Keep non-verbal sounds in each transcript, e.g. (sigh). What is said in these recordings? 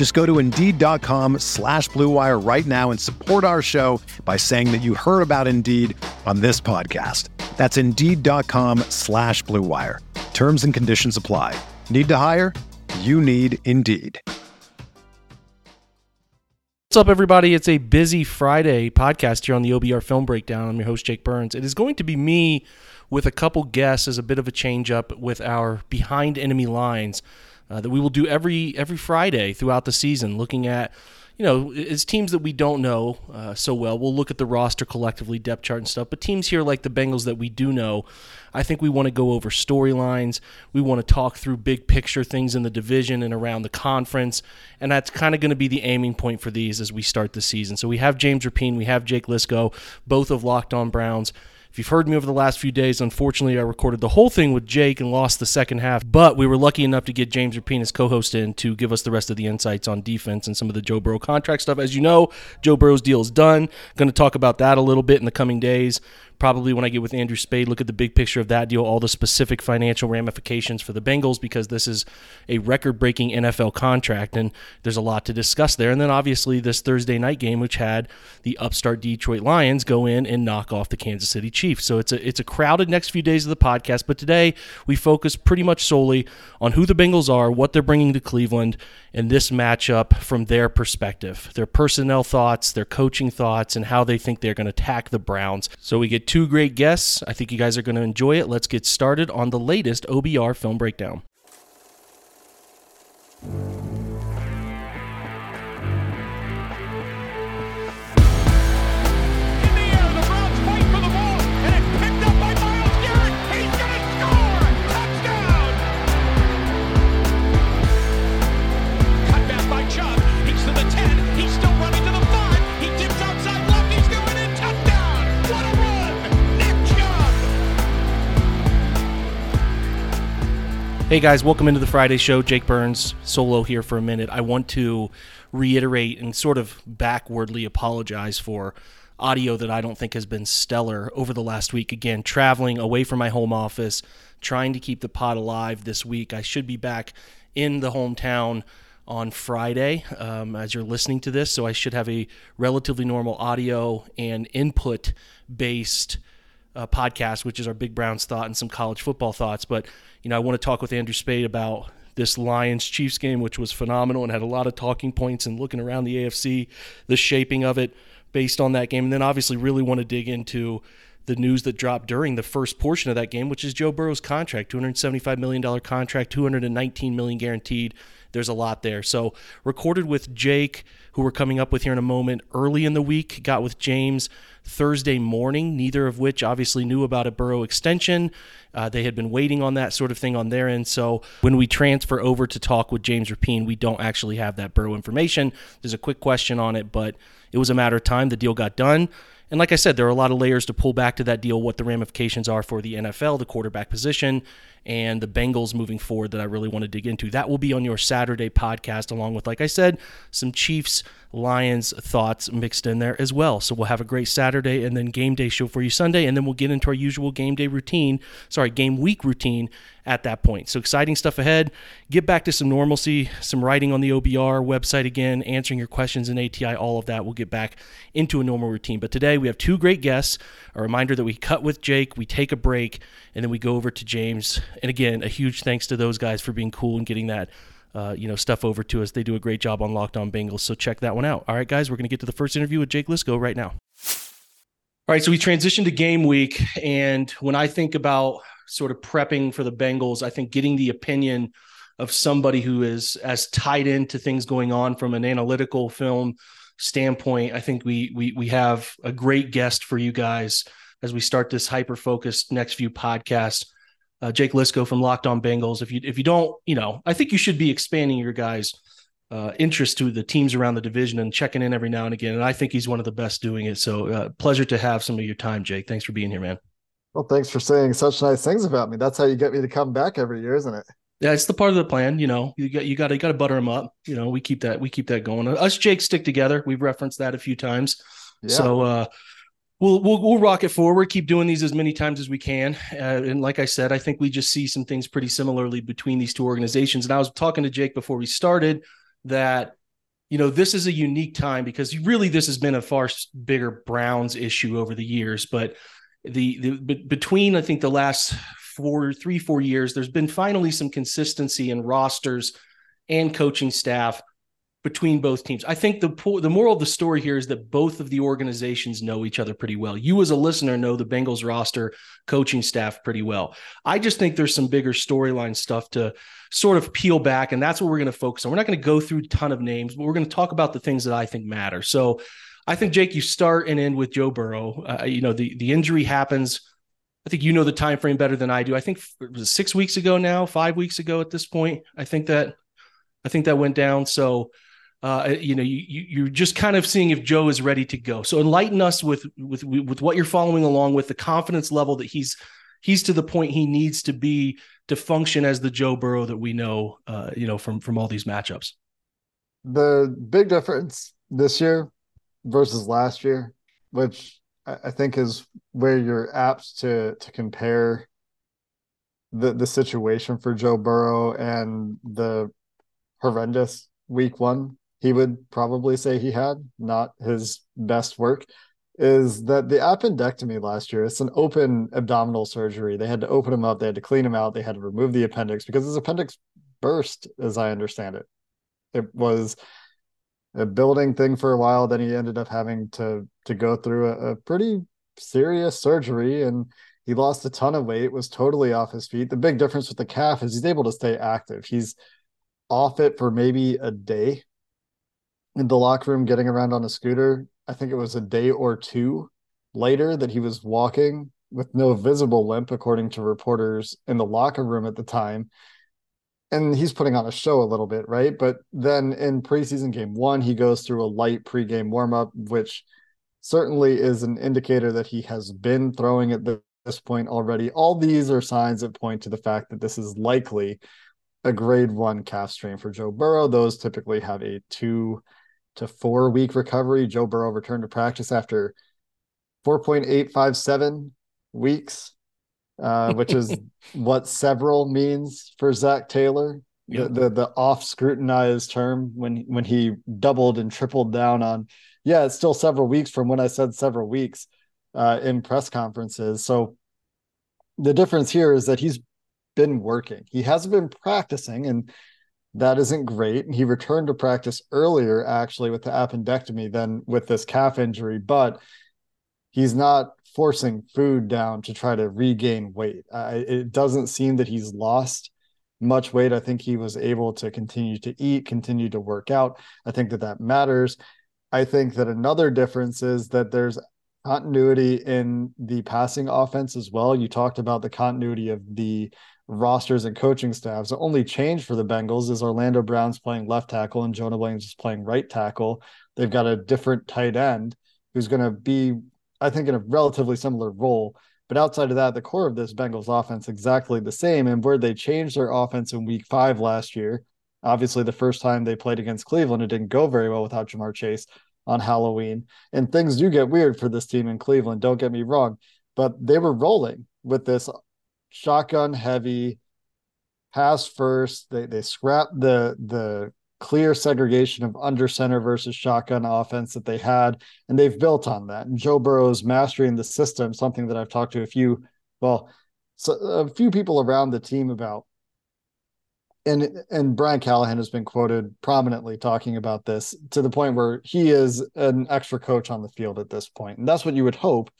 Just go to Indeed.com slash BlueWire right now and support our show by saying that you heard about Indeed on this podcast. That's Indeed.com slash BlueWire. Terms and conditions apply. Need to hire? You need Indeed. What's up, everybody? It's a busy Friday podcast here on the OBR Film Breakdown. I'm your host, Jake Burns. It is going to be me with a couple guests as a bit of a change up with our Behind Enemy Lines uh, that we will do every every Friday throughout the season, looking at you know, as teams that we don't know uh, so well, we'll look at the roster collectively, depth chart and stuff. But teams here like the Bengals that we do know, I think we want to go over storylines. We want to talk through big picture things in the division and around the conference. And that's kind of going to be the aiming point for these as we start the season. So we have James Rapien, we have Jake Liscow, both of Locked On Browns. If you've heard me over the last few days, unfortunately, I recorded the whole thing with Jake and lost the second half. But we were lucky enough to get James Rapien as co-host in to give us the rest of the insights on defense and some of the Joe Burrow contract stuff. As you know, Joe Burrow's deal is done. Going to talk about that a little bit in the coming days probably when I get with Andrew Spade, look at the big picture of that deal, all the specific financial ramifications for the Bengals, because this is a record breaking NFL contract, and there's a lot to discuss there. And then obviously this Thursday night game, which had the upstart Detroit Lions go in and knock off the Kansas City Chiefs. So it's a it's a crowded next few days of the podcast, but today we focus pretty much solely on who the Bengals are, what they're bringing to Cleveland, and this matchup from their perspective, their personnel thoughts, their coaching thoughts, and how they think they're going to attack the Browns. So we get two great guests. I think you guys are going to enjoy it. Let's get started on the latest OBR film breakdown. Guys, welcome into the Friday show. Jake Burns, solo here for a minute. I want to reiterate and sort of backwardly apologize for audio that I don't think has been stellar over the last week. Again, traveling away from my home office, trying to keep the pod alive this week. I should be back in the hometown on Friday um, as you're listening to this, so I should have a relatively normal audio and input based uh, podcast, which is our Big Browns thought and some college football thoughts. But you know, I want to talk with Andrew Spade about this Lions Chiefs game, which was phenomenal and had a lot of talking points and looking around the AFC, the shaping of it based on that game. And then obviously really want to dig into the news that dropped during the first portion of that game, which is Joe Burrow's contract, $275 million contract, 219 million guaranteed. There's a lot there. So recorded with Jake, who we're coming up with here in a moment, early in the week, got with James Thursday morning, neither of which obviously knew about a Burrow extension. Uh, they had been waiting on that sort of thing on their end. So when we transfer over to talk with James Rapien, we don't actually have that Burrow information. There's a quick question on it, but it was a matter of time. The deal got done. And like I said, there are a lot of layers to pull back to that deal, what the ramifications are for the NFL, the quarterback position, and the Bengals moving forward that I really want to dig into. That will be on your Saturday podcast, along with, like I said, some Chiefs Lions thoughts mixed in there as well. So we'll have a great Saturday and then game day show for you Sunday, and then we'll get into our usual game day routine, sorry, game week routine at that point. So exciting stuff ahead. Get back to some normalcy, some writing on the OBR website again, answering your questions in ATI, all of that. We'll get back into a normal routine. But today we have two great guests. A reminder that we cut with Jake, we take a break, and then we go over to James. And again, a huge thanks to those guys for being cool and getting that uh, you know, stuff over to us. They do a great job on Locked On Bengals, so check that one out. All right, guys, we're going to get to the first interview with Jake Liscow right now. All right, so we transitioned to game week, and when I think about sort of prepping for the Bengals, I think getting the opinion of somebody who is as tied into things going on from an analytical film standpoint, I think we we we have a great guest for you guys as we start this hyper focused next few podcasts. Uh, Jake Liscow from Locked On Bengals. If you if you don't, you know, I think you should be expanding your guys' uh, interest to the teams around the division and checking in every now and again. And I think he's one of the best doing it. So uh, pleasure to have some of your time, Jake. Thanks for being here, man. Well, thanks for saying such nice things about me. That's how you get me to come back every year, isn't it? Yeah, it's the part of the plan. You know, you got you got to got to butter them up. You know, we keep that we keep that going. Us Jake stick together. We've referenced that a few times. Yeah. So uh, we'll we'll we'll rock it forward. Keep doing these as many times as we can. Uh, and like I said, I think we just see some things pretty similarly between these two organizations. And I was talking to Jake before we started that you know, this is a unique time because really this has been a far bigger Browns issue over the years. But the, the between I think the last four, three, four years, there's been finally some consistency in rosters and coaching staff between both teams. I think the the moral of the story here is that both of the organizations know each other pretty well. You as a listener know the Bengals roster, coaching staff pretty well. I just think there's some bigger storyline stuff to sort of peel back and that's what we're going to focus on. We're not going to go through a ton of names, but we're going to talk about the things that I think matter. So I think Jake you start and end with Joe Burrow. Uh, you know the the injury happens I think you know the time frame better than I do. I think it was 6 weeks ago now, 5 weeks ago at this point. I think that I think that went down so uh, you know, you, you are just kind of seeing if Joe is ready to go. So enlighten us with with with what you're following along with the confidence level that he's he's to the point he needs to be to function as the Joe Burrow that we know, uh, you know, from from all these matchups. The big difference this year versus last year, which I think is where you're apt to to compare the the situation for Joe Burrow and the horrendous week one he would probably say he had, not his best work, is that the appendectomy last year, it's an open abdominal surgery. They had to open him up, they had to clean him out, they had to remove the appendix because his appendix burst, as I understand it. It was a building thing for a while. Then he ended up having to to go through a, a pretty serious surgery and he lost a ton of weight, was totally off his feet. The big difference with the calf is he's able to stay active. He's off it for maybe a day in the locker room getting around on a scooter. I think it was a day or two later that he was walking with no visible limp, according to reporters in the locker room at the time. And he's putting on a show a little bit, right? But then in preseason game one, he goes through a light pregame warmup, which certainly is an indicator that he has been throwing at this point already. All these are signs that point to the fact that this is likely a grade one calf strain for Joe Burrow. Those typically have a two to four week recovery. Joe Burrow returned to practice after 4.857 weeks, uh, which is (laughs) what several means for Zac Taylor. The, the the off scrutinized term when when he doubled and tripled down on yeah it's still several weeks from when I said several weeks uh, in press conferences so the difference here is that he's been working he hasn't been practicing and that isn't great. and He returned to practice earlier, actually, with the appendectomy than with this calf injury, but he's not forcing food down to try to regain weight. Uh, it doesn't seem that he's lost much weight. I think he was able to continue to eat, continue to work out. I think that that matters. I think that another difference is that there's continuity in the passing offense as well. You talked about the continuity of the rosters and coaching staffs. The only change for the Bengals is Orlando Brown's playing left tackle and Jonah Williams is playing right tackle. They've got a different tight end who's going to be, I think, in a relatively similar role. But outside of that, the core of this Bengals offense exactly the same. And where they changed their offense in week five last year, obviously the first time they played against Cleveland, it didn't go very well without Ja'Marr Chase on Halloween. And things do get weird for this team in Cleveland, don't get me wrong. But they were rolling with this shotgun heavy, pass first. They they scrap the the clear segregation of under center versus shotgun offense that they had, and they've built on that. And Joe Burrow's mastering the system, something that I've talked to a few, well, so a few people around the team about. And and Brian Callahan has been quoted prominently talking about this to the point where he is an extra coach on the field at this point, and that's what you would hope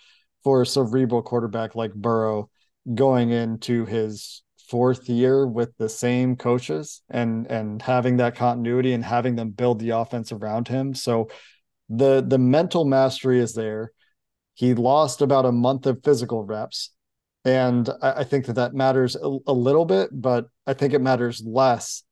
for a cerebral quarterback like Burrow going into his fourth year with the same coaches and and having that continuity and having them build the offense around him. So the the mental mastery is there. He lost about a month of physical reps. And I, I think that that matters a, a little bit, but I think it matters less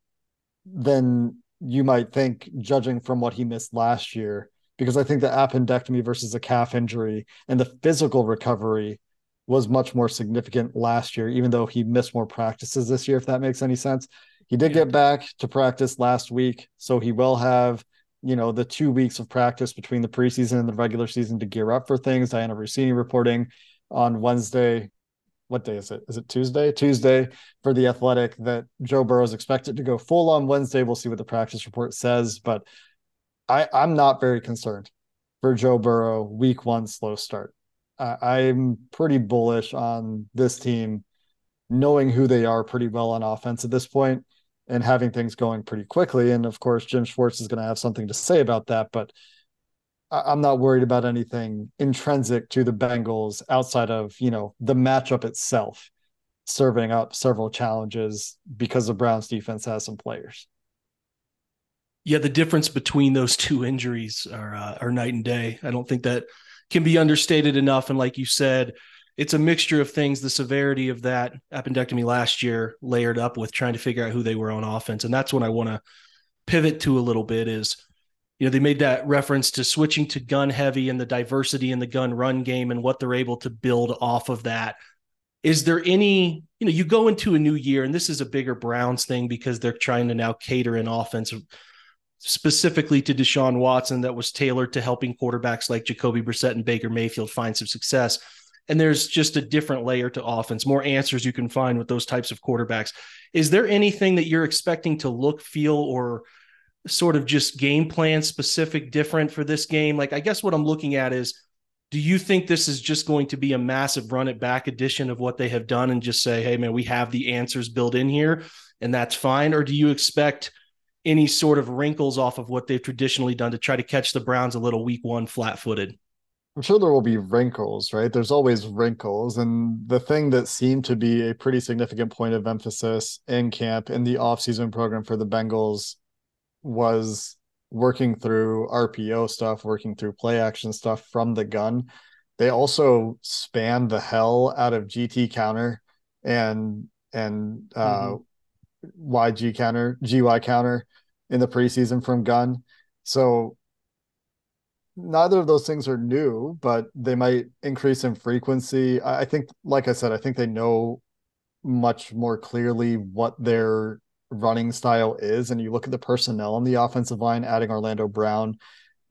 than you might think, judging from what he missed last year. Because I think the appendectomy versus a calf injury and the physical recovery was much more significant last year, even though he missed more practices this year, if that makes any sense. He did get back to practice last week, so he will have, you know, the two weeks of practice between the preseason and the regular season to gear up for things. Dianna Russini reporting on Wednesday what day is it? Is it Tuesday? Tuesday for the Athletic that Joe Burrow is expected to go full on Wednesday. We'll see what the practice report says, but I, I'm not very concerned for Joe Burrow week one slow start. I'm pretty bullish on this team knowing who they are pretty well on offense at this point and having things going pretty quickly. And of course, Jim Schwartz is going to have something to say about that, but I'm not worried about anything intrinsic to the Bengals outside of, you know, the matchup itself serving up several challenges because the Browns defense has some players. Yeah, the difference between those two injuries are uh, are night and day. I don't think that can be understated enough. And like you said, it's a mixture of things. The severity of that appendectomy last year, layered up with trying to figure out who they were on offense, and that's what I want to pivot to a little bit. Is you know, they made that reference to switching to gun heavy and the diversity in the gun run game and what they're able to build off of that. Is there any, you know, you go into a new year, and this is a bigger Browns thing because they're trying to now cater an offense specifically to Deshaun Watson that was tailored to helping quarterbacks like Jacoby Brissett and Baker Mayfield find some success. And there's just a different layer to offense, more answers you can find with those types of quarterbacks. Is there anything that you're expecting to look, feel, or sort of just game plan specific different for this game? Like, I guess what I'm looking at is do you think this is just going to be a massive run it back edition of what they have done and just say, hey, man, we have the answers built in here and that's fine? Or do you expect any sort of wrinkles off of what they've traditionally done to try to catch the Browns a little week one flat footed? I'm sure there will be wrinkles, right? There's always wrinkles. And the thing that seemed to be a pretty significant point of emphasis in camp in the offseason program for the Bengals was working through RPO stuff, working through play action stuff from the gun. They also spanned the hell out of GT counter and and uh, mm-hmm. YG counter, GY counter in the preseason from gun. So neither of those things are new, but they might increase in frequency. I think, like I said, I think they know much more clearly what their running style is, and you look at the personnel on the offensive line, adding Orlando Brown,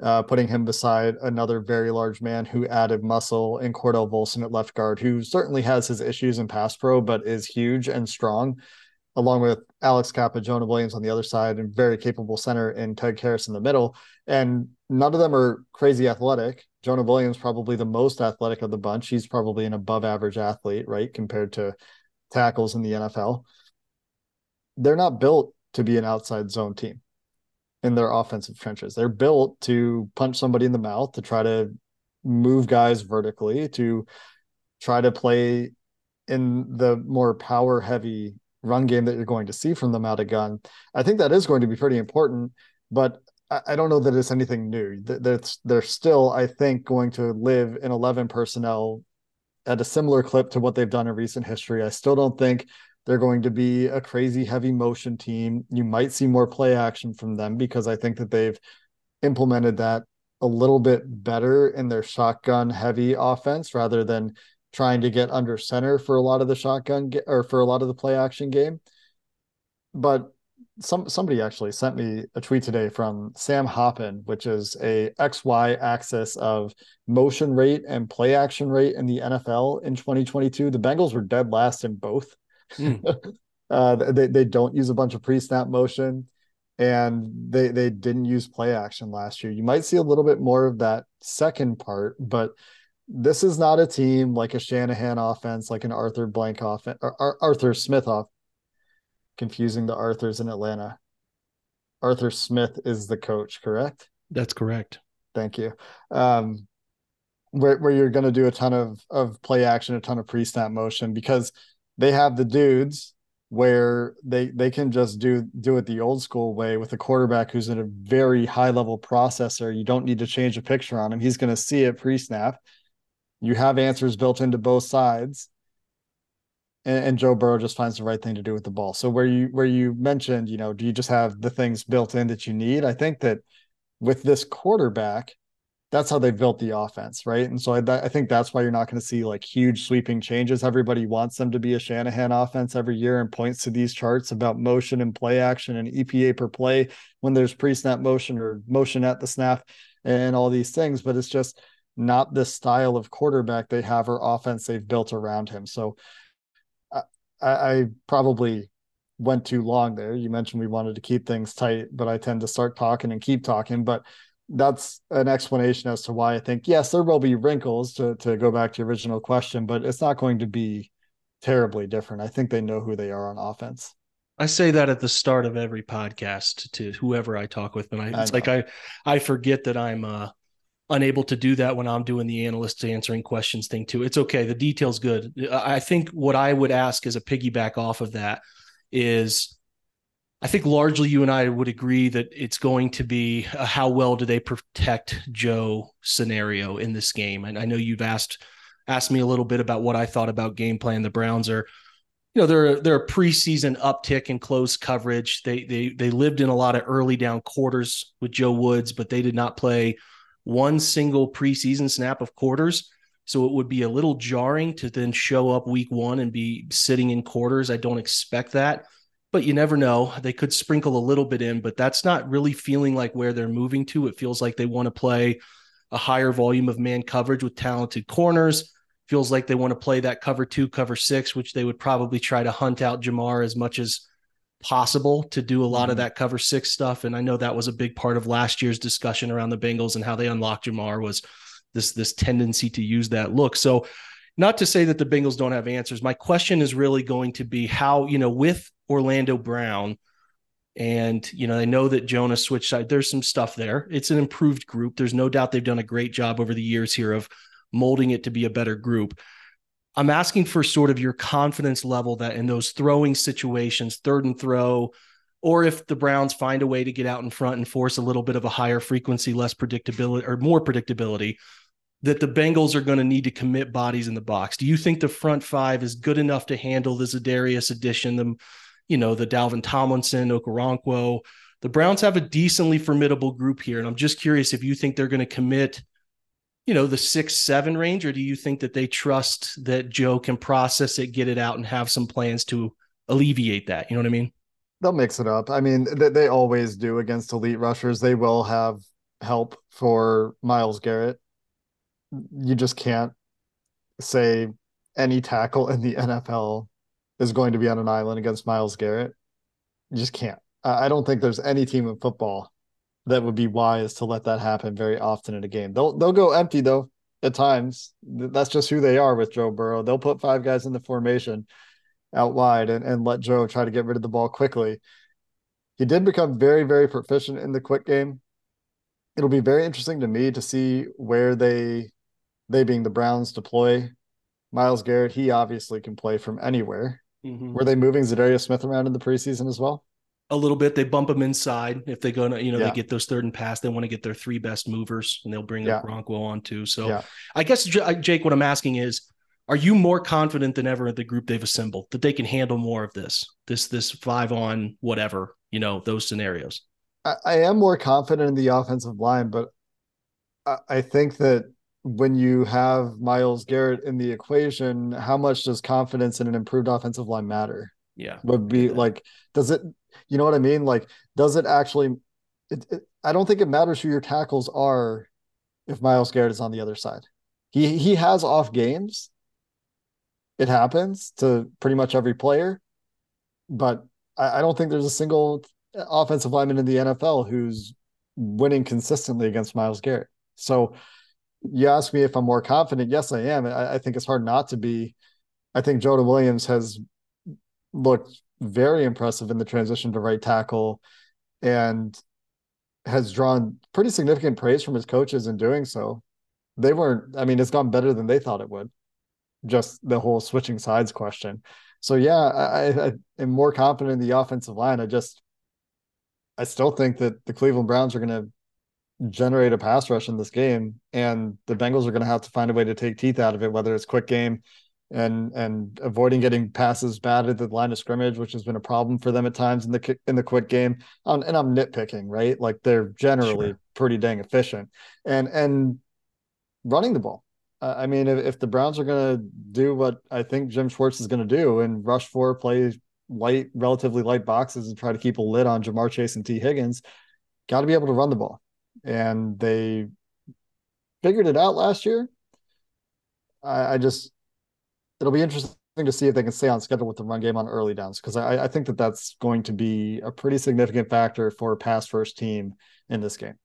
uh, putting him beside another very large man who added muscle in Cordell Volson at left guard, who certainly has his issues in pass pro, but is huge and strong, along with Alex Cappa, Jonah Williams on the other side, and very capable center in Ted Karras in the middle. And none of them are crazy athletic. Jonah Williams probably the most athletic of the bunch. He's probably an above average athlete, right, compared to tackles in the NFL they're not built to be an outside zone team in their offensive trenches. They're built to punch somebody in the mouth, to try to move guys vertically, to try to play in the more power heavy run game that you're going to see from them out of gun. I think that is going to be pretty important, but I don't know that it's anything new. That's they're still, I think, going to live in 11 personnel at a similar clip to what they've done in recent history. I still don't think they're going to be a crazy heavy motion team. You might see more play action from them because I think that they've implemented that a little bit better in their shotgun heavy offense rather than trying to get under center for a lot of the shotgun ge- or for a lot of the play action game. But some somebody actually sent me a tweet today from Sam Hoppen, which is a XY axis of motion rate and play action rate in the NFL in 2022. The Bengals were dead last in both. Mm. (laughs) uh, they they don't use a bunch of pre snap motion, and they they didn't use play action last year. You might see a little bit more of that second part, but this is not a team like a Shanahan offense, like an Arthur Blank offense, or Arthur Smith off. Confusing the Arthurs in Atlanta. Arthur Smith is the coach, correct? That's correct. Thank you. Um, where, where you're going to do a ton of of play action, a ton of pre snap motion because they have the dudes where they they can just do do it the old school way with a quarterback who's in a very high level processor. You don't need to change a picture on him. He's going to see it pre snap. You have answers built into both sides. And, and, Joe Burrow just finds the right thing to do with the ball. So where you where you mentioned, you know, do you just have the things built in that you need? I think that with this quarterback, that's how they built the offense, right? And so I, I think that's why you're not going to see like huge sweeping changes. Everybody wants them to be a Shanahan offense every year and points to these charts about motion and play action and EPA per play when there's pre-snap motion or motion at the snap and all these things. But it's just not the style of quarterback they have or offense they've built around him. So I, I probably went too long there. You mentioned we wanted to keep things tight, but I tend to start talking and keep talking. But that's an explanation as to why I think yes, there will be wrinkles to to go back to your original question, but it's not going to be terribly different. I think they know who they are on offense. I say that at the start of every podcast to whoever I talk with, and I, it's I like I I forget that I'm uh, unable to do that when I'm doing the analysts answering questions thing too. It's okay. The details good. I think what I would ask as a piggyback off of that is I think largely you and I would agree that it's going to be a how well do they protect Joe scenario in this game. And I know you've asked asked me a little bit about what I thought about game plan. The Browns are, you know, they're they're a preseason uptick in close coverage. They they they lived in a lot of early down quarters with Joe Woods, but they did not play one single preseason snap of quarters. So it would be a little jarring to then show up week one and be sitting in quarters. I don't expect that but you never know. They could sprinkle a little bit in, but that's not really feeling like where they're moving to. It feels like they want to play a higher volume of man coverage with talented corners. Feels like they want to play that cover two, cover six, which they would probably try to hunt out Ja'Marr as much as possible to do a lot mm-hmm. of that cover six stuff. And I know that was a big part of last year's discussion around the Bengals and how they unlocked Ja'Marr was this this tendency to use that look. So not to say that the Bengals don't have answers. My question is really going to be how, you know, with Orlando Brown. And, you know, they know that Jonah switched side. There's some stuff there. It's an improved group. There's no doubt they've done a great job over the years here of molding it to be a better group. I'm asking for sort of your confidence level that in those throwing situations, third and throw, or if the Browns find a way to get out in front and force a little bit of a higher frequency, less predictability or more predictability, that the Bengals are going to need to commit bodies in the box. Do you think the front five is good enough to handle the Za'Darius addition, the you know, the Dalvin Tomlinson, Okoronkwo. The Browns have a decently formidable group here. And I'm just curious if you think they're going to commit, you know, the six, seven range, or do you think that they trust that Joe can process it, get it out, and have some plans to alleviate that? You know what I mean? They'll mix it up. I mean, they, they always do against elite rushers. They will have help for Myles Garrett. You just can't say any tackle in the (laughs) NFL is going to be on an island against Myles Garrett. You just can't. I don't think there's any team in football that would be wise to let that happen very often in a game. They'll they'll go empty though at times. That's just who they are with Joe Burrow. They'll put five guys in the formation out wide and, and let Joe try to get rid of the ball quickly. He did become very, very proficient in the quick game. It'll be very interesting to me to see where they they being the Browns deploy Myles Garrett. He obviously can play from anywhere. Mm-hmm. Were they moving Za'Darius Smith around in the preseason as well? A little bit. They bump them inside if they go, to, you know, yeah. they get those third and pass. They want to get their three best movers, and they'll bring yeah. Bronco on too. So, yeah. I guess Jake, what I'm asking is, are you more confident than ever in the group they've assembled that they can handle more of this, this, this five on whatever, you know, those scenarios? I, I am more confident in the offensive line, but I, I think that when you have Myles Garrett in the equation, how much does confidence in an improved offensive line matter? Yeah. Would be like, does it, you know what I mean? Like, does it actually, it, it, I don't think it matters who your tackles are if Myles Garrett is on the other side. He, he has off games. It happens to pretty much every player, but I, I don't think there's a single offensive lineman in the NFL who's winning consistently against Myles Garrett. So, you ask me if I'm more confident. Yes, I am. I, I think it's hard not to be. I think Jonah Williams has looked very impressive in the transition to right tackle and has drawn pretty significant praise from his coaches in doing so. they weren't. I mean, it's gone better than they thought it would. Just the whole switching sides question. So yeah, I, I am more confident in the offensive line. I just, I still think that the Cleveland Browns are going to generate a pass rush in this game, and the Bengals are going to have to find a way to take teeth out of it, whether it's quick game and and avoiding getting passes batted at the line of scrimmage, which has been a problem for them at times in the in the quick game. Um, and I'm nitpicking, right? Like they're generally sure. pretty dang efficient, and and running the ball. Uh, I mean, if, if the Browns are going to do what I think Jim Schwartz is going to do and rush for play light, relatively light boxes and try to keep a lid on Ja'Marr Chase and Tee Higgins, got to be able to run the ball. And they figured it out last year. I, I just it'll be interesting to see if they can stay on schedule with the run game on early downs because I, I, think that that's going to be a pretty significant factor for a pass first team in this game.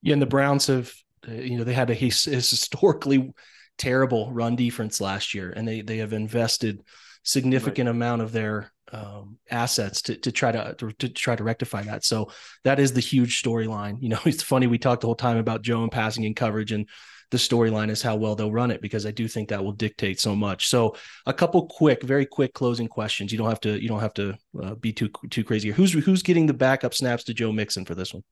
Yeah, and the Browns have, uh, you know, they had a historically terrible run defense last year, and they they have invested significant right. amount of their um, assets to to try to, to, to try to rectify that. So that is the huge storyline. You know, (laughs) it's funny we talked the whole time about Joe and passing in coverage and the storyline is how well they'll run it because I do think that will dictate so much. So a couple quick, very quick closing questions. You don't have to you don't have to uh, be too too crazy. Who's who's getting the backup snaps to Joe Mixon for this one?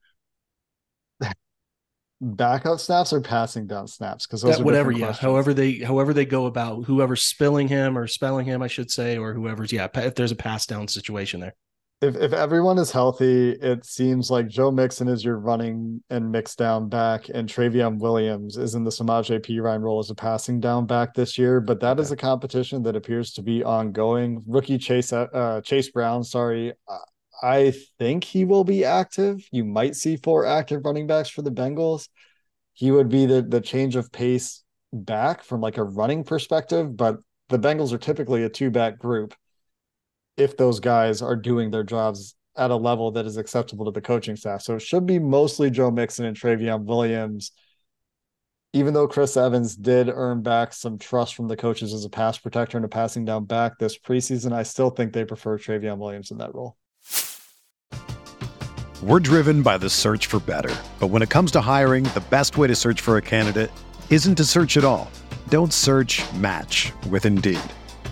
backup snaps or passing down snaps because those whatever yeah questions. however they however they go about whoever's spilling him or spelling him i should say or whoever's yeah if there's a pass down situation there if if everyone is healthy, it seems like Joe Mixon is your running and mix down back, and Trayveon Williams is in the Samaje Perine role as a passing down back this year. But that okay. is a competition that appears to be ongoing. Rookie Chase uh, Chase Brown, sorry, I think he will be active. You might see four active running backs for the Bengals. He would be the the change of pace back from like a running perspective, but the Bengals are typically a two back group if those guys are doing their jobs at a level that is acceptable to the coaching staff. So it should be mostly Joe Mixon and Trayveon Williams. Even though Chris Evans did earn back some trust from the coaches as a pass protector and a passing down back this preseason, I still think they prefer Trayveon Williams in that role. We're driven by the search for better. But when it comes to hiring, the best way to search for a candidate isn't to search at all. Don't search match with Indeed.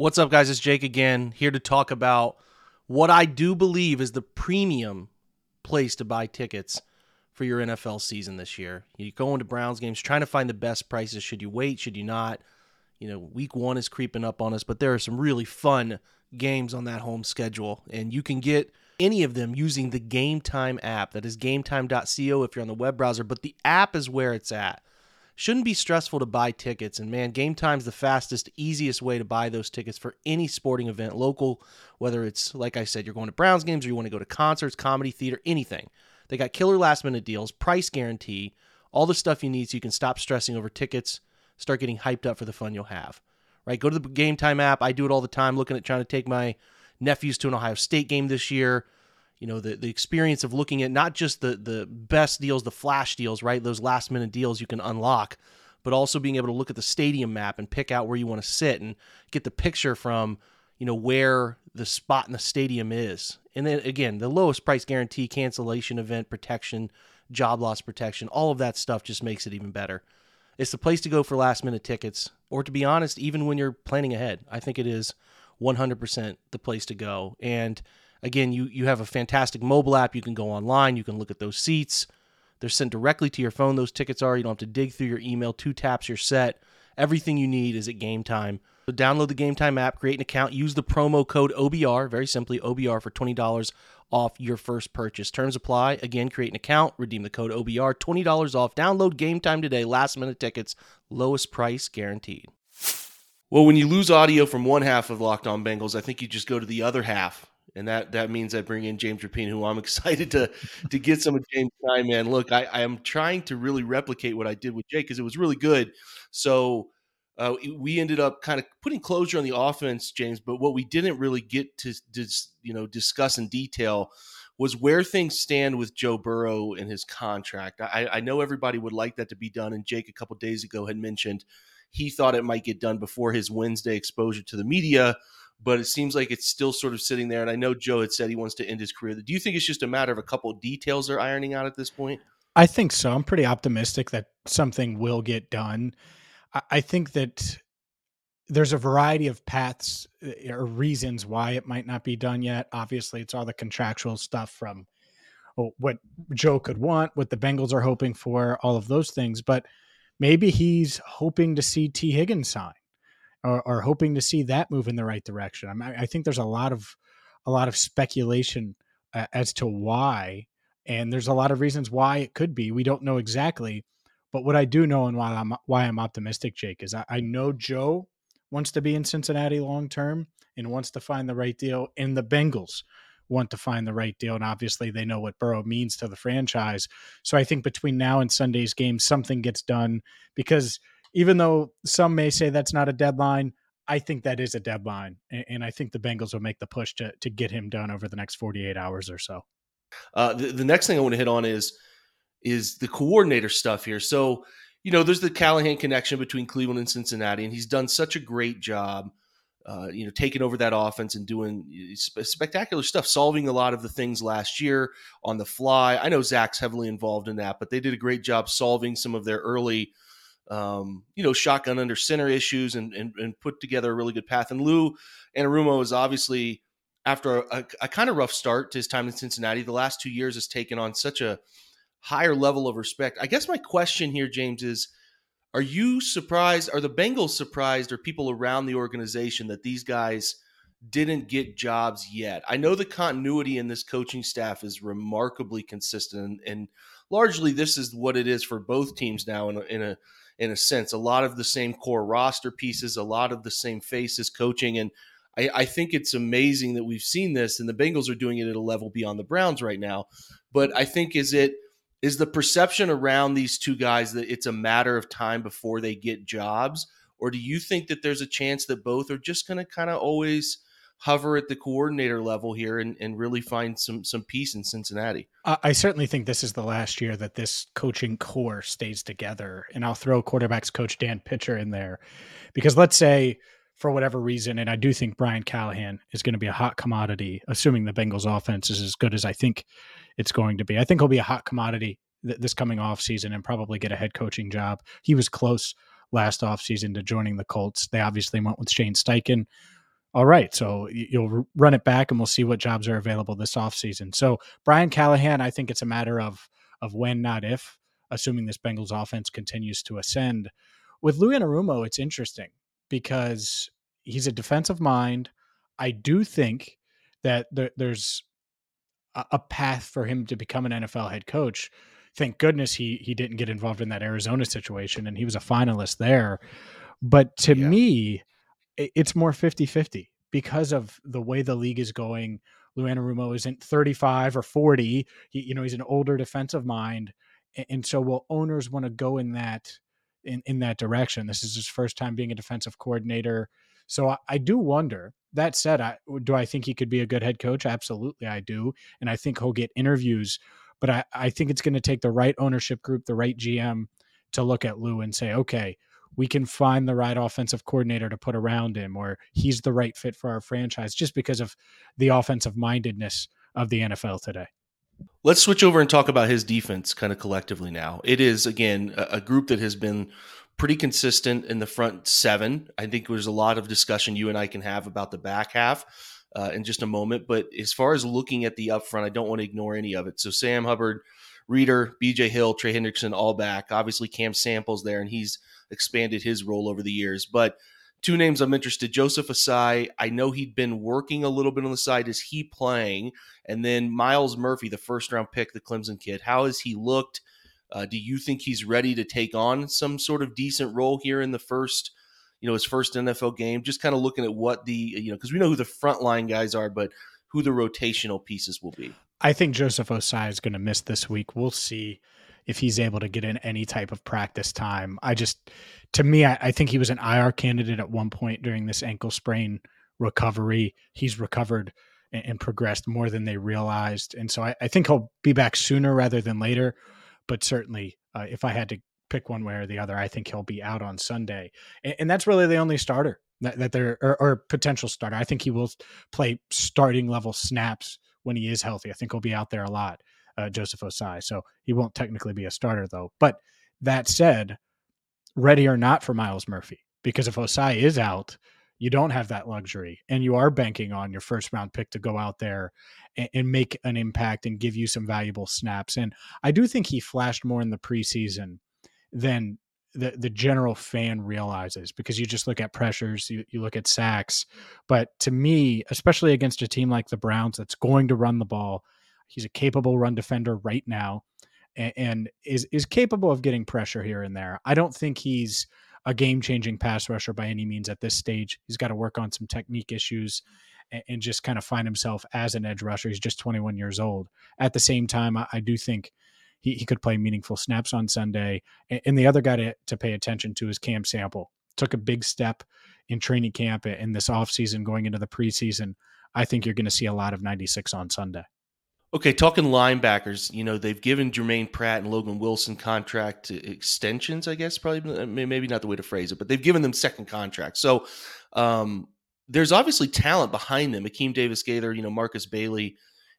What's up, guys? It's Jake again, here to talk about what I do believe is the premium place to buy tickets for your NFL season this year. You go into Browns games trying to find the best prices. Should you wait? Should you not? You know, week one is creeping up on us, but there are some really fun games on that home schedule, and you can get any of them using the Game Time app. That is gametime.co if you're on the web browser, but the app is where it's at shouldn't be stressful to buy tickets. And man, Game Time's the fastest, easiest way to buy those tickets for any sporting event, local, whether it's, like I said, you're going to Browns games or you want to go to concerts, comedy, theater, anything. They got killer last minute deals, price guarantee, all the stuff you need so you can stop stressing over tickets, start getting hyped up for the fun you'll have. Right? Go to the Game Time app. I do it all the time, looking at trying to take my nephews to an Ohio State game this year you know the, the experience of looking at not just the the best deals the flash deals right? Those last minute deals you can unlock but also being able to look at the stadium map and pick out where you want to sit and get the picture from you know where the spot in the stadium is. And then again the lowest price guarantee cancellation event protection job loss protection all of that stuff just makes it even better. It's the place to go for last minute tickets or to be honest even when you're planning ahead i think it is 100% the place to go. And Again, you you have a fantastic mobile app. You can go online. You can look at those seats. They're sent directly to your phone. Those tickets are. You don't have to dig through your email. Two taps, you're set. Everything you need is at Game Time. So download the Game Time app, create an account, use the promo code OBR, very simply OBR for $20 off your first purchase. Terms apply. Again, create an account, redeem the code OBR, $20 off. Download Game Time today. Last minute tickets, lowest price guaranteed. Well, when you lose audio from one half of Locked On Bengals, I think you just go to the other half and that that means I bring in James Rapien, who I'm (laughs) excited to to get some of James' time. Man, look, I, I am trying to really replicate what I did with Jake because it was really good. So uh, we ended up kind of putting closure on the offense, James. But what we didn't really get to, to you know discuss in detail was where things stand with Joe Burrow and his contract. I, I know everybody would like that to be done, and Jake a couple days ago had mentioned he thought it might get done before his Wednesday exposure to the media but it seems like it's still sort of sitting there. And I know Joe had said he wants to end his career. Do you think it's just a matter of a couple of details they're ironing out at this point? I think so. I'm pretty optimistic that something will get done. I think that there's a variety of paths uh, or reasons why it might not be done yet. Obviously, it's all the contractual stuff from oh, what Joe could want, what the Bengals are hoping for, all of those things. But maybe he's hoping to see Tee Higgins sign are, are hoping to see that move in the right direction. I, mean, I think there's a lot of a lot of speculation uh, as to why, and there's a lot of reasons why it could be. We don't know exactly, but what I do know and why I'm why I'm optimistic, Jake, is I, I know Joe wants to be in Cincinnati long term and wants to find the right deal, and the Bengals want to find the right deal. And obviously, they know what Burrow means to the franchise. So I think between now and Sunday's game, something gets done because even though some may say that's not a deadline, I think that is a deadline, and, I think the Bengals will make the push to to get him done over the next 48 hours or so. Uh, the, the next thing I want to hit on is is the coordinator stuff here. So you know, there's the Callahan connection between Cleveland and Cincinnati, and he's done such a great job. Uh, you know, taking over that offense and doing spectacular stuff, solving a lot of the things last year on the fly. I know Zac's heavily involved in that, but they did a great job solving some of their early um, you know, shotgun under center issues and, and, and put together a really good path. And Lou Anarumo is obviously after a, a, kind of rough start to his time in Cincinnati, the last two years has taken on such a higher level of respect. I guess my question here, James, is are you surprised? Are the Bengals surprised or people around the organization that these guys didn't get jobs yet? I know the continuity in this coaching staff is remarkably consistent and, and largely this is what it is for both teams now in a, in a in a sense. A lot of the same core roster pieces, a lot of the same faces coaching. And I, I, think it's amazing that we've seen this, and the Bengals are doing it at a level beyond the Browns right now. But I think is it is the perception around these two guys that it's a matter of time before they get jobs, or do you think that there's a chance that both are just going to kind of always hover at the coordinator level here and, and really find some some peace in Cincinnati. I certainly think this is the last year that this coaching core stays together. And I'll throw quarterbacks coach Dan Pitcher in there because let's say for whatever reason, and I do think Brian Callahan is going to be a hot commodity, assuming the Bengals offense is as good as I think it's going to be. I think he'll be a hot commodity th- this coming off season and probably get a head coaching job. He was close last offseason to joining the Colts. They obviously went with Shane Steichen, all right, so you'll run it back and we'll see what jobs are available this offseason. So Brian Callahan, I think it's a matter of of when, not if, assuming this Bengals offense continues to ascend. With Lou Anarumo, it's interesting because he's a defensive mind. I do think that there, there's a, a path for him to become an NFL head coach. Thank goodness he he didn't get involved in that Arizona situation and he was a finalist there. But to yeah. me, it's more 50-50 because of the way the league is going. Lou Rumo isn't 35 or 40. He, you know, he's an older defensive mind. And so will owners want to go in that in, in that direction? This is his first time being a defensive coordinator. So I, I do wonder. That said, I, do I think he could be a good head coach? Absolutely, I do. And I think he'll get interviews. But I, I think it's going to take the right ownership group, the right GM to look at Lou and say, okay, we can find the right offensive coordinator to put around him or he's the right fit for our franchise just because of the offensive mindedness of the NFL today. Let's switch over and talk about his defense kind of collectively now. It is, again, a, group that has been pretty consistent in the front seven. I think there's a lot of discussion you and I can have about the back half uh, in just a moment. But as far as looking at the up front, I don't want to ignore any of it. So Sam Hubbard Reader, BJ Hill, Trey Hendrickson, all back. Obviously, Cam Samples there, and he's expanded his role over the years. But two names I'm interested Joseph Ossai. I know he'd been working a little bit on the side. Is he playing? And then Myles Murphy, the first round pick, the Clemson kid. How has he looked? Uh, do you think he's ready to take on some sort of decent role here in the first, you know, his first NFL game? Just kind of looking at what the, you know, because we know who the frontline guys are, but who the rotational pieces will be. I think Joseph Ossai is going to miss this week. We'll see if he's able to get in any type of practice time. I just, to me, I, I, think he was an IR candidate at one point during this ankle sprain recovery. He's recovered and, and progressed more than they realized. And so I, I, think he'll be back sooner rather than later. But certainly, uh, if I had to pick one way or the other, I think he'll be out on Sunday. And, and that's really the only starter that, that they're, or, or potential starter. I think he will play starting level snaps when he is healthy. I think he'll be out there a lot, uh, Joseph Ossai. So he won't technically be a starter though. But that said, ready or not for Myles Murphy, because if Ossai is out, you don't have that luxury and you are banking on your first round pick to go out there and, and, make an impact and give you some valuable snaps. And I do think he flashed more in the preseason than the, the general fan realizes because you just look at pressures, you, you look at sacks. But to me, especially against a team like the Browns that's going to run the ball, he's a capable run defender right now and, and is is capable of getting pressure here and there. I don't think he's a game changing pass rusher by any means at this stage. He's got to work on some technique issues and, and, just kind of find himself as an edge rusher. He's just 21 years old. At the same time, I, I do think he, he could play meaningful snaps on Sunday. And, and the other guy to, to pay attention to is Cam Sample. Took a big step in training camp in this offseason going into the preseason. I think you're going to see a lot of 96 on Sunday. Okay, talking linebackers, you know they've given Jermaine Pratt and Logan Wilson contract extensions. I guess probably maybe not the way to phrase it, but they've given them second contracts. So um, there's obviously talent behind them. Akeem Davis Gaither, you know Markus Bailey,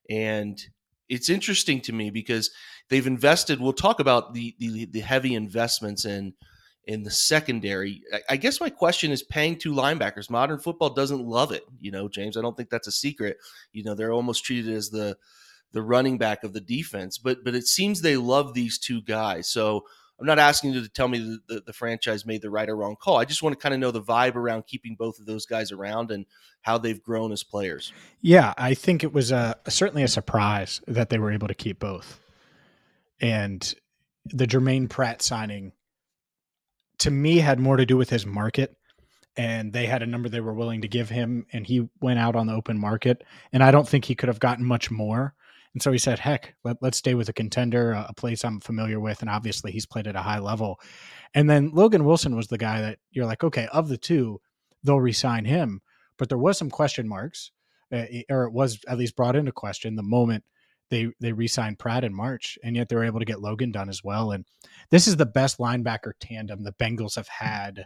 and it's interesting to me because they've invested. We'll talk about the the, the heavy investments in in the secondary. I, I guess my question is paying two linebackers. Modern football doesn't love it, you know, James. I don't think that's a secret. You know, they're almost treated as the the running back of the defense. But but it seems they love these two guys. So I'm not asking you to tell me that the, the franchise made the right or wrong call. I just want to kind of know the vibe around keeping both of those guys around and how they've grown as players. Yeah, I think it was a certainly a surprise that they were able to keep both. And the Jermaine Pratt signing to me had more to do with his market and they had a number they were willing to give him and he went out on the open market and I don't think he could have gotten much more and so he said, heck, let, us stay with a contender, a, place I'm familiar with. And obviously he's played at a high level. And then Logan Wilson was the guy that you're like, okay, of the two, they'll resign him. But there was some question marks, uh, or it was at least brought into question the moment they they re-signed Pratt in March, and yet they were able to get Logan done as well. And this is the best linebacker tandem the Bengals have had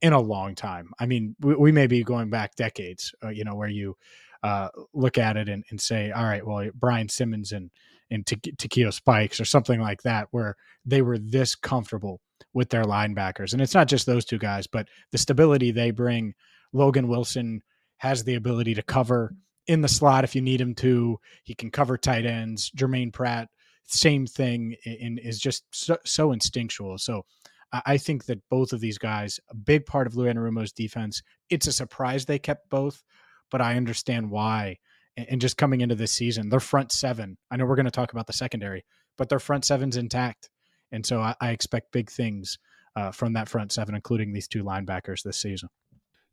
in a long time. I mean, we, we may be going back decades, uh, you know, where you uh, look at it and, and, say, all right, well, Brian Simmons and and Takeo Spikes or something like that, where they were this comfortable with their linebackers. And it's not just those two guys, but the stability they bring. Logan Wilson has the ability to cover in the slot if you need him to. He can cover tight ends. Jermaine Pratt, same thing, and is just so, so instinctual. So I think that both of these guys, a big part of Lou Anarumo's defense. It's a surprise they kept both but I understand why. And just coming into this season, their front seven, I know we're going to talk about the secondary, but their front seven's intact. And so I, I expect big things uh, from that front seven, including these two linebackers this season.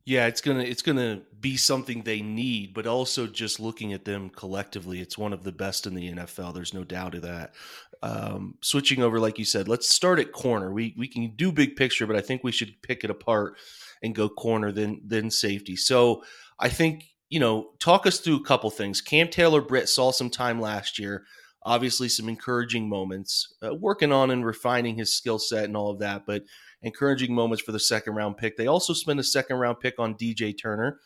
Yeah, it's gonna it's gonna be something they need, but also just looking at them collectively, it's one of the best in the NFL. There's no doubt of that. Um, switching over, like you said, let's start at corner. We we can do big picture, but I think we should pick it apart and go corner then then safety. So I think, you know, talk us through a couple things. Cam Taylor Britt saw some time last year, obviously some encouraging moments, uh, working on and refining his skill set and all of that, but encouraging moments for the second round pick. They also spent a second round pick on DJ Turner,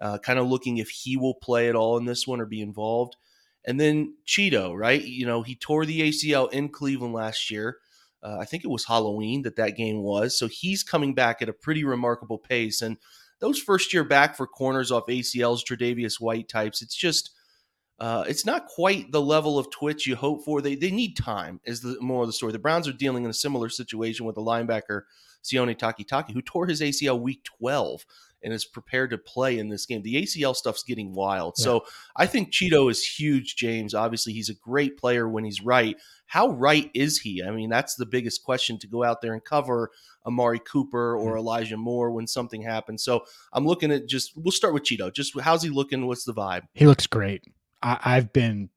uh, kind of looking if he will play at all in this one or be involved. And then Cheeto, right? You know, he tore the ACL in Cleveland last year. Uh, I think it was Halloween that that game was. So he's coming back at a pretty remarkable pace. And those first year back for corners off ACLs, Tre'Davious White types, it's just Uh, it's not quite the level of twitch you hope for. They they need time. Is the more of the story. The Browns are dealing in a similar situation with the linebacker Sione Takitaki, who tore his ACL week twelve and is prepared to play in this game. The ACL stuff's getting wild. Yeah. So I think Cheeto is huge, James. Obviously, he's a great player when he's right. How right is he? I mean, that's the biggest question to go out there and cover Amari Cooper or mm-hmm. Elijah Moore when something happens. So I'm looking at just, we'll start with Cheeto. Just how's he looking? What's the vibe? He looks great. I, I've been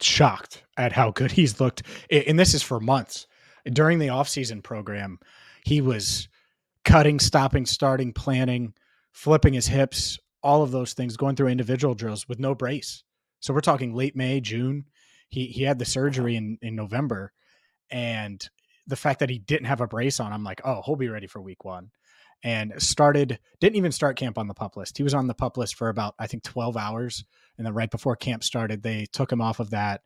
shocked at how good he's looked. And this is for months. During the offseason program, he was cutting, stopping, starting, planning flipping his hips, all of those things, going through individual drills with no brace. So we're talking late May, June. He he had the surgery in in November, and the fact that he didn't have a brace on, I'm like, oh, he'll be ready for week one. And started didn't even start camp on the pup list. He was on the pup list for about I think 12 hours, and then right before camp started, they took him off of that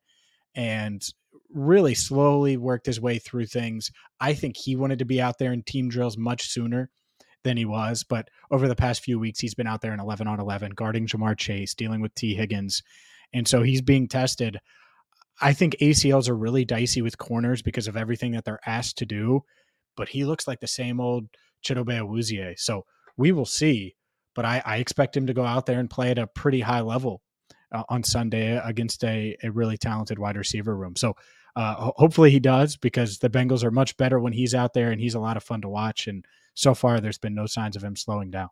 and really slowly worked his way through things. I think he wanted to be out there in team drills much sooner than he was. But over the past few weeks, he's been out there in 11 on 11, guarding Ja'Marr Chase, dealing with Tee Higgins. And so he's being tested. I think ACLs are really dicey with corners because of everything that they're asked to do. But he looks like the same old Chidobe Awuzie. So we will see. But I, I, expect him to go out there and play at a pretty high level uh, on Sunday against a, a really talented wide receiver room. So uh, hopefully he does because the Bengals are much better when he's out there and he's a lot of fun to watch. And so far, there's been no signs of him slowing down.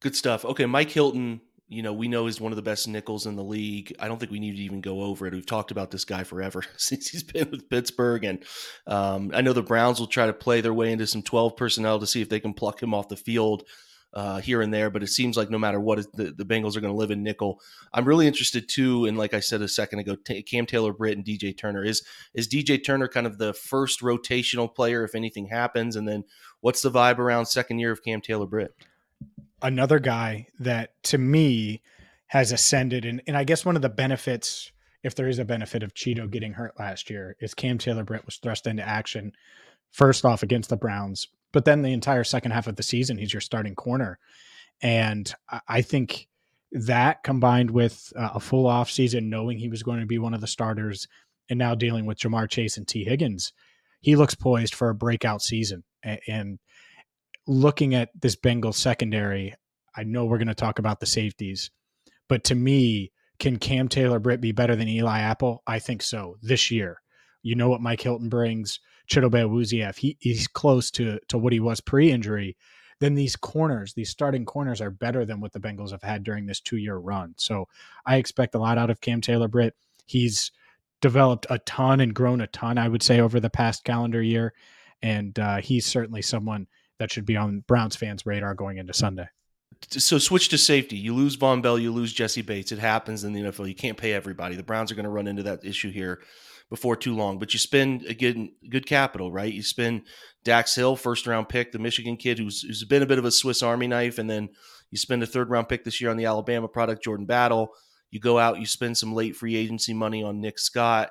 Good stuff. Okay, Mike Hilton, you know, we know is one of the best nickels in the league. I don't think we need to even go over it. We've talked about this guy forever (laughs) since he's been with Pittsburgh. And um, I know the Browns will try to play their way into some 12 personnel to see if they can pluck him off the field uh, here and there, but it seems like no matter what, the, the Bengals are going to live in nickel. I'm really interested too, and like I said a second ago, t- Cam Taylor Britt and DJ Turner is is DJ Turner kind of the first rotational player if anything happens, and then what's the vibe around second year of Cam Taylor Britt? Another guy that to me has ascended, and and I guess one of the benefits, if there is a benefit of Cheeto getting hurt last year, is Cam Taylor Britt was thrust into action first off against the Browns but then the entire second half of the season, he's your starting corner. And I think that combined with uh, a full off season, knowing he was going to be one of the starters, and now dealing with Ja'Marr Chase and Tee Higgins, he looks poised for a breakout season. And looking at this Bengals secondary, I know we're going to talk about the safeties, but to me, can Cam Taylor Britt be better than Eli Apple? I think so this year. You know what Mike Hilton brings. Chidobe Awuzie, if he, he's close to to what he was pre-injury, then these corners, these starting corners, are better than what the Bengals have had during this two-year run. So I expect a lot out of Cam Taylor Britt. He's developed a ton and grown a ton, I would say, over the past calendar year, and uh, he's certainly someone that should be on Browns fans' radar going into Sunday. So switch to safety. You lose Vonn Bell, you lose Jessie Bates. It happens in the NFL. You can't pay everybody. The Browns are going to run into that issue here before too long. But you spend again good capital, right? You spend Dax Hill, first round pick, the Michigan kid who's who's been a bit of a Swiss Army knife, and then you spend a third round pick this year on the Alabama product, Jordan Battle. You go out, you spend some late free agency money on Nick Scott.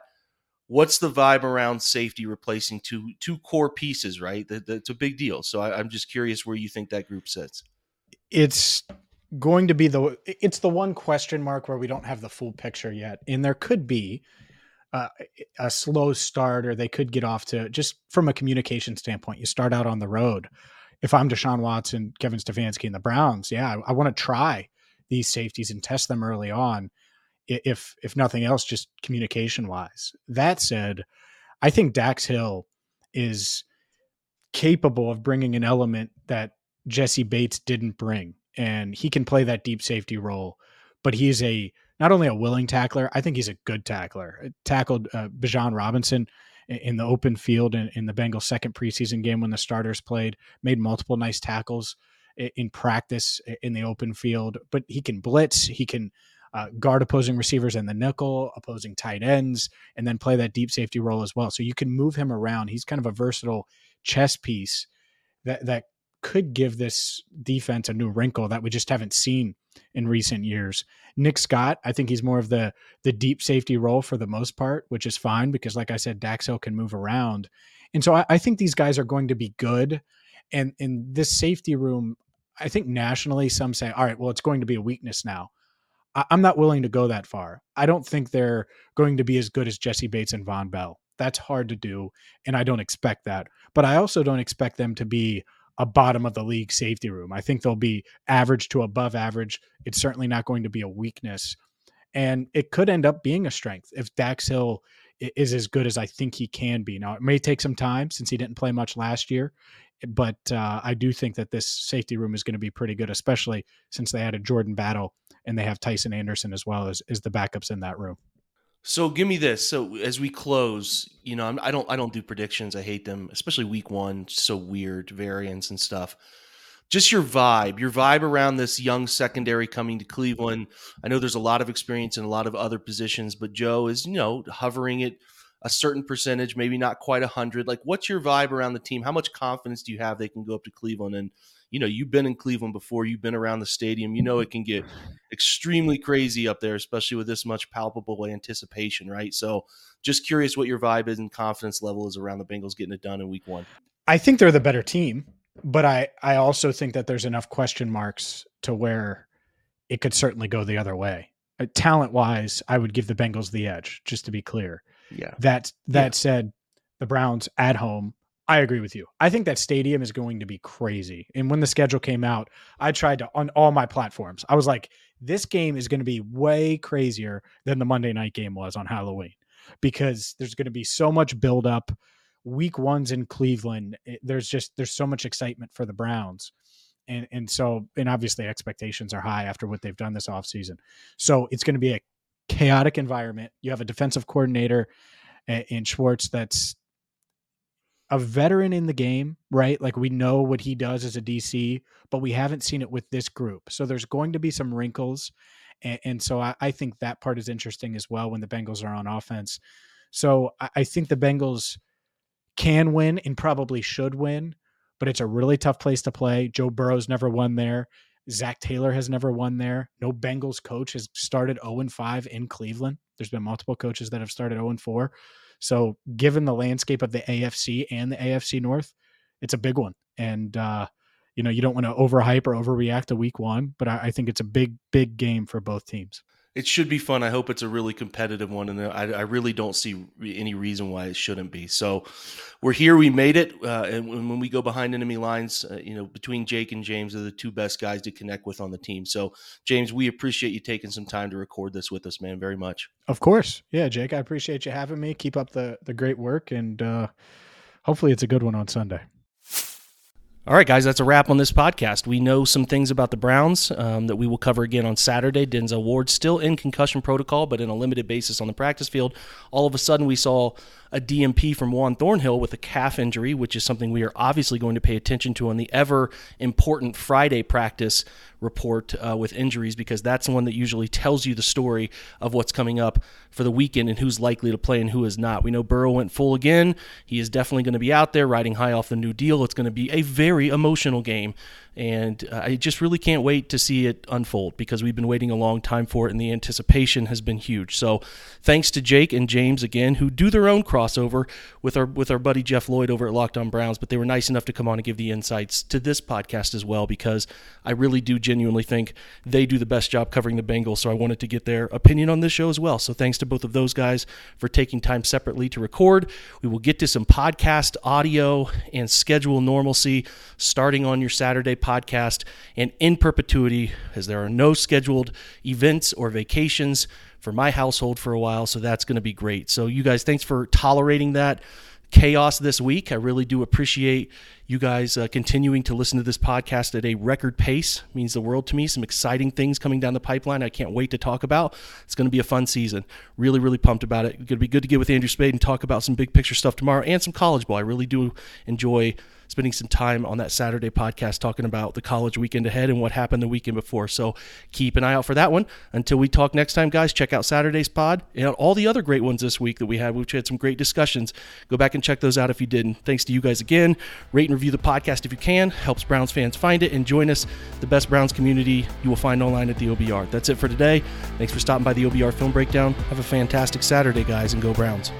What's the vibe around safety replacing two two core pieces, right? That, that's a big deal. So I, I'm just curious where you think that group sits. It's going to be the it's the one question mark where we don't have the full picture yet, and there could be uh, a slow start or they could get off to just from a communication standpoint. You start out on the road. If I'm Deshaun Watson, Kevin Stefanski, and the Browns, yeah, I, I want to try these safeties and test them early on. If if nothing else, just communication wise. That said, I think Dax Hill is capable of bringing an element that Jessie Bates didn't bring, and he can play that deep safety role. But he's a not only a willing tackler, I think he's a good tackler. Tackled uh, Bijan Robinson in the open field in, in, the Bengals' second preseason game when the starters played, made multiple nice tackles in practice in the open field. But he can blitz, he can uh, guard opposing receivers in the nickel, opposing tight ends, and then play that deep safety role as well. So you can move him around. He's kind of a versatile chess piece that that could give this defense a new wrinkle that we just haven't seen in recent years. Nick Scott, I think he's more of the the deep safety role for the most part, which is fine because, like I said, Dax Hill can move around, and so I, I think these guys are going to be good. And in this safety room, I think nationally, some say, all right, well, it's going to be a weakness now. I- I'm not willing to go that far. I don't think they're going to be as good as Jessie Bates and Vonn Bell. That's hard to do, and I don't expect that. But I also don't expect them to be a bottom of the league safety room. I think they'll be average to above average. It's certainly not going to be a weakness. And it could end up being a strength if Dax Hill is as good as I think he can be. Now, it may take some time since he didn't play much last year, but uh, I do think that this safety room is going to be pretty good, especially since they added Jordan Battle and they have Tycen Anderson as well as, as the backups in that room. So give me this. So as we close, you know, I'm, I don't, I don't do predictions. I hate them, especially week one. So weird variants and stuff. Just your vibe, your vibe around this young secondary coming to Cleveland. I know there's a lot of experience in a lot of other positions, but Joe is, you know, hovering at a certain percentage, maybe not quite a hundred. Like, what's your vibe around the team? How much confidence do you have they can go up to Cleveland and you know, you've been in Cleveland before, you've been around the stadium, you know, it can get extremely crazy up there, especially with this much palpable anticipation, right? So, just curious what your vibe is and confidence level is around the Bengals getting it done in week one. I think they're the better team, but I, I also think that there's enough question marks to where it could certainly go the other way. Uh, talent wise, I would give the Bengals the edge, just to be clear. Yeah. That that yeah. said, the Browns at home I agree with you. I think that stadium is going to be crazy. And when the schedule came out, I tried to on all my platforms. I was like, this game is going to be way crazier than the Monday night game was on Halloween because there's going to be so much buildup. Week one's in Cleveland. It, there's just there's so much excitement for the Browns. And and so and obviously expectations are high after what they've done this offseason. So it's going to be a chaotic environment. You have a defensive coordinator eh, in Schwartz that's a veteran in the game, right? Like we know what he does as a DC, but we haven't seen it with this group. So there's going to be some wrinkles. And, and so I, I, think that part is interesting as well when the Bengals are on offense. So I, I think the Bengals can win and probably should win, but it's a really tough place to play. Joe Burrow's never won there. Zac Taylor has never won there. No Bengals coach has started 0 5 in Cleveland. There's been multiple coaches that have started 0 4. So, given the landscape of the AFC and the AFC North, it's a big one. And, uh, you know, you don't want to overhype or overreact to week one, but I, I think it's a big, big game for both teams it should be fun. I hope it's a really competitive one, and I, I, really don't see any reason why it shouldn't be. So, we're here. We made it, uh, and when we go behind enemy lines, uh, you know, between Jake and James are the two best guys to connect with on the team. So, James, we appreciate you taking some time to record this with us, man. Very much. Of course, yeah, Jake. I appreciate you having me. Keep up the the great work, and uh, hopefully, it's a good one on Sunday. All right, guys, that's a wrap on this podcast. We know some things about the Browns um, that we will cover again on Saturday. Denzel Ward still in concussion protocol, but in a limited basis on the practice field. All of a sudden, we saw a DNP from Juan Thornhill with a calf injury, which is something we are obviously going to pay attention to on the ever important Friday practice report uh, with injuries because that's the one that usually tells you the story of what's coming up for the weekend and who's likely to play and who is not. We know Burrow went full again. He is definitely going to be out there riding high off the new deal. It's going to be a very emotional game and uh, I just really can't wait to see it unfold because we've been waiting a long time for it, and the anticipation has been huge. So, thanks to Jake and James again, who do their own crossover with our with our buddy Jeff Lloyd over at Locked On Browns. But they were nice enough to come on and give the insights to this podcast as well because I really do genuinely think they do the best job covering the Bengals. So I wanted to get their opinion on this show as well. So thanks to both of those guys for taking time separately to record. We will get to some podcast audio and schedule normalcy starting on your Saturday podcast and in perpetuity, as there are no scheduled events or vacations for my household for a while. So that's going to be great. So, you guys, thanks for tolerating that chaos this week. I really do appreciate you guys uh, continuing to listen to this podcast at a record pace. Means the world to me. Some exciting things coming down the pipeline. I can't wait to talk about. It's going to be a fun season. Really, really pumped about it. Going to be good to get with Andrew Spade and talk about some big picture stuff tomorrow and some college ball. I really do enjoy spending some time on that Saturday podcast talking about the college weekend ahead and what happened the weekend before. So keep an eye out for that one. Until we talk next time, guys, check out Saturday's pod and all the other great ones this week that we had. We've had some great discussions. Go back and check those out if you didn't. Thanks to you guys again. Rate and review the podcast if you can. Helps Browns fans find it and join us, the best Browns community you will find online at the OBR. That's it for today. Thanks for stopping by the OBR Film Breakdown. Have a fantastic Saturday, guys, and go Browns.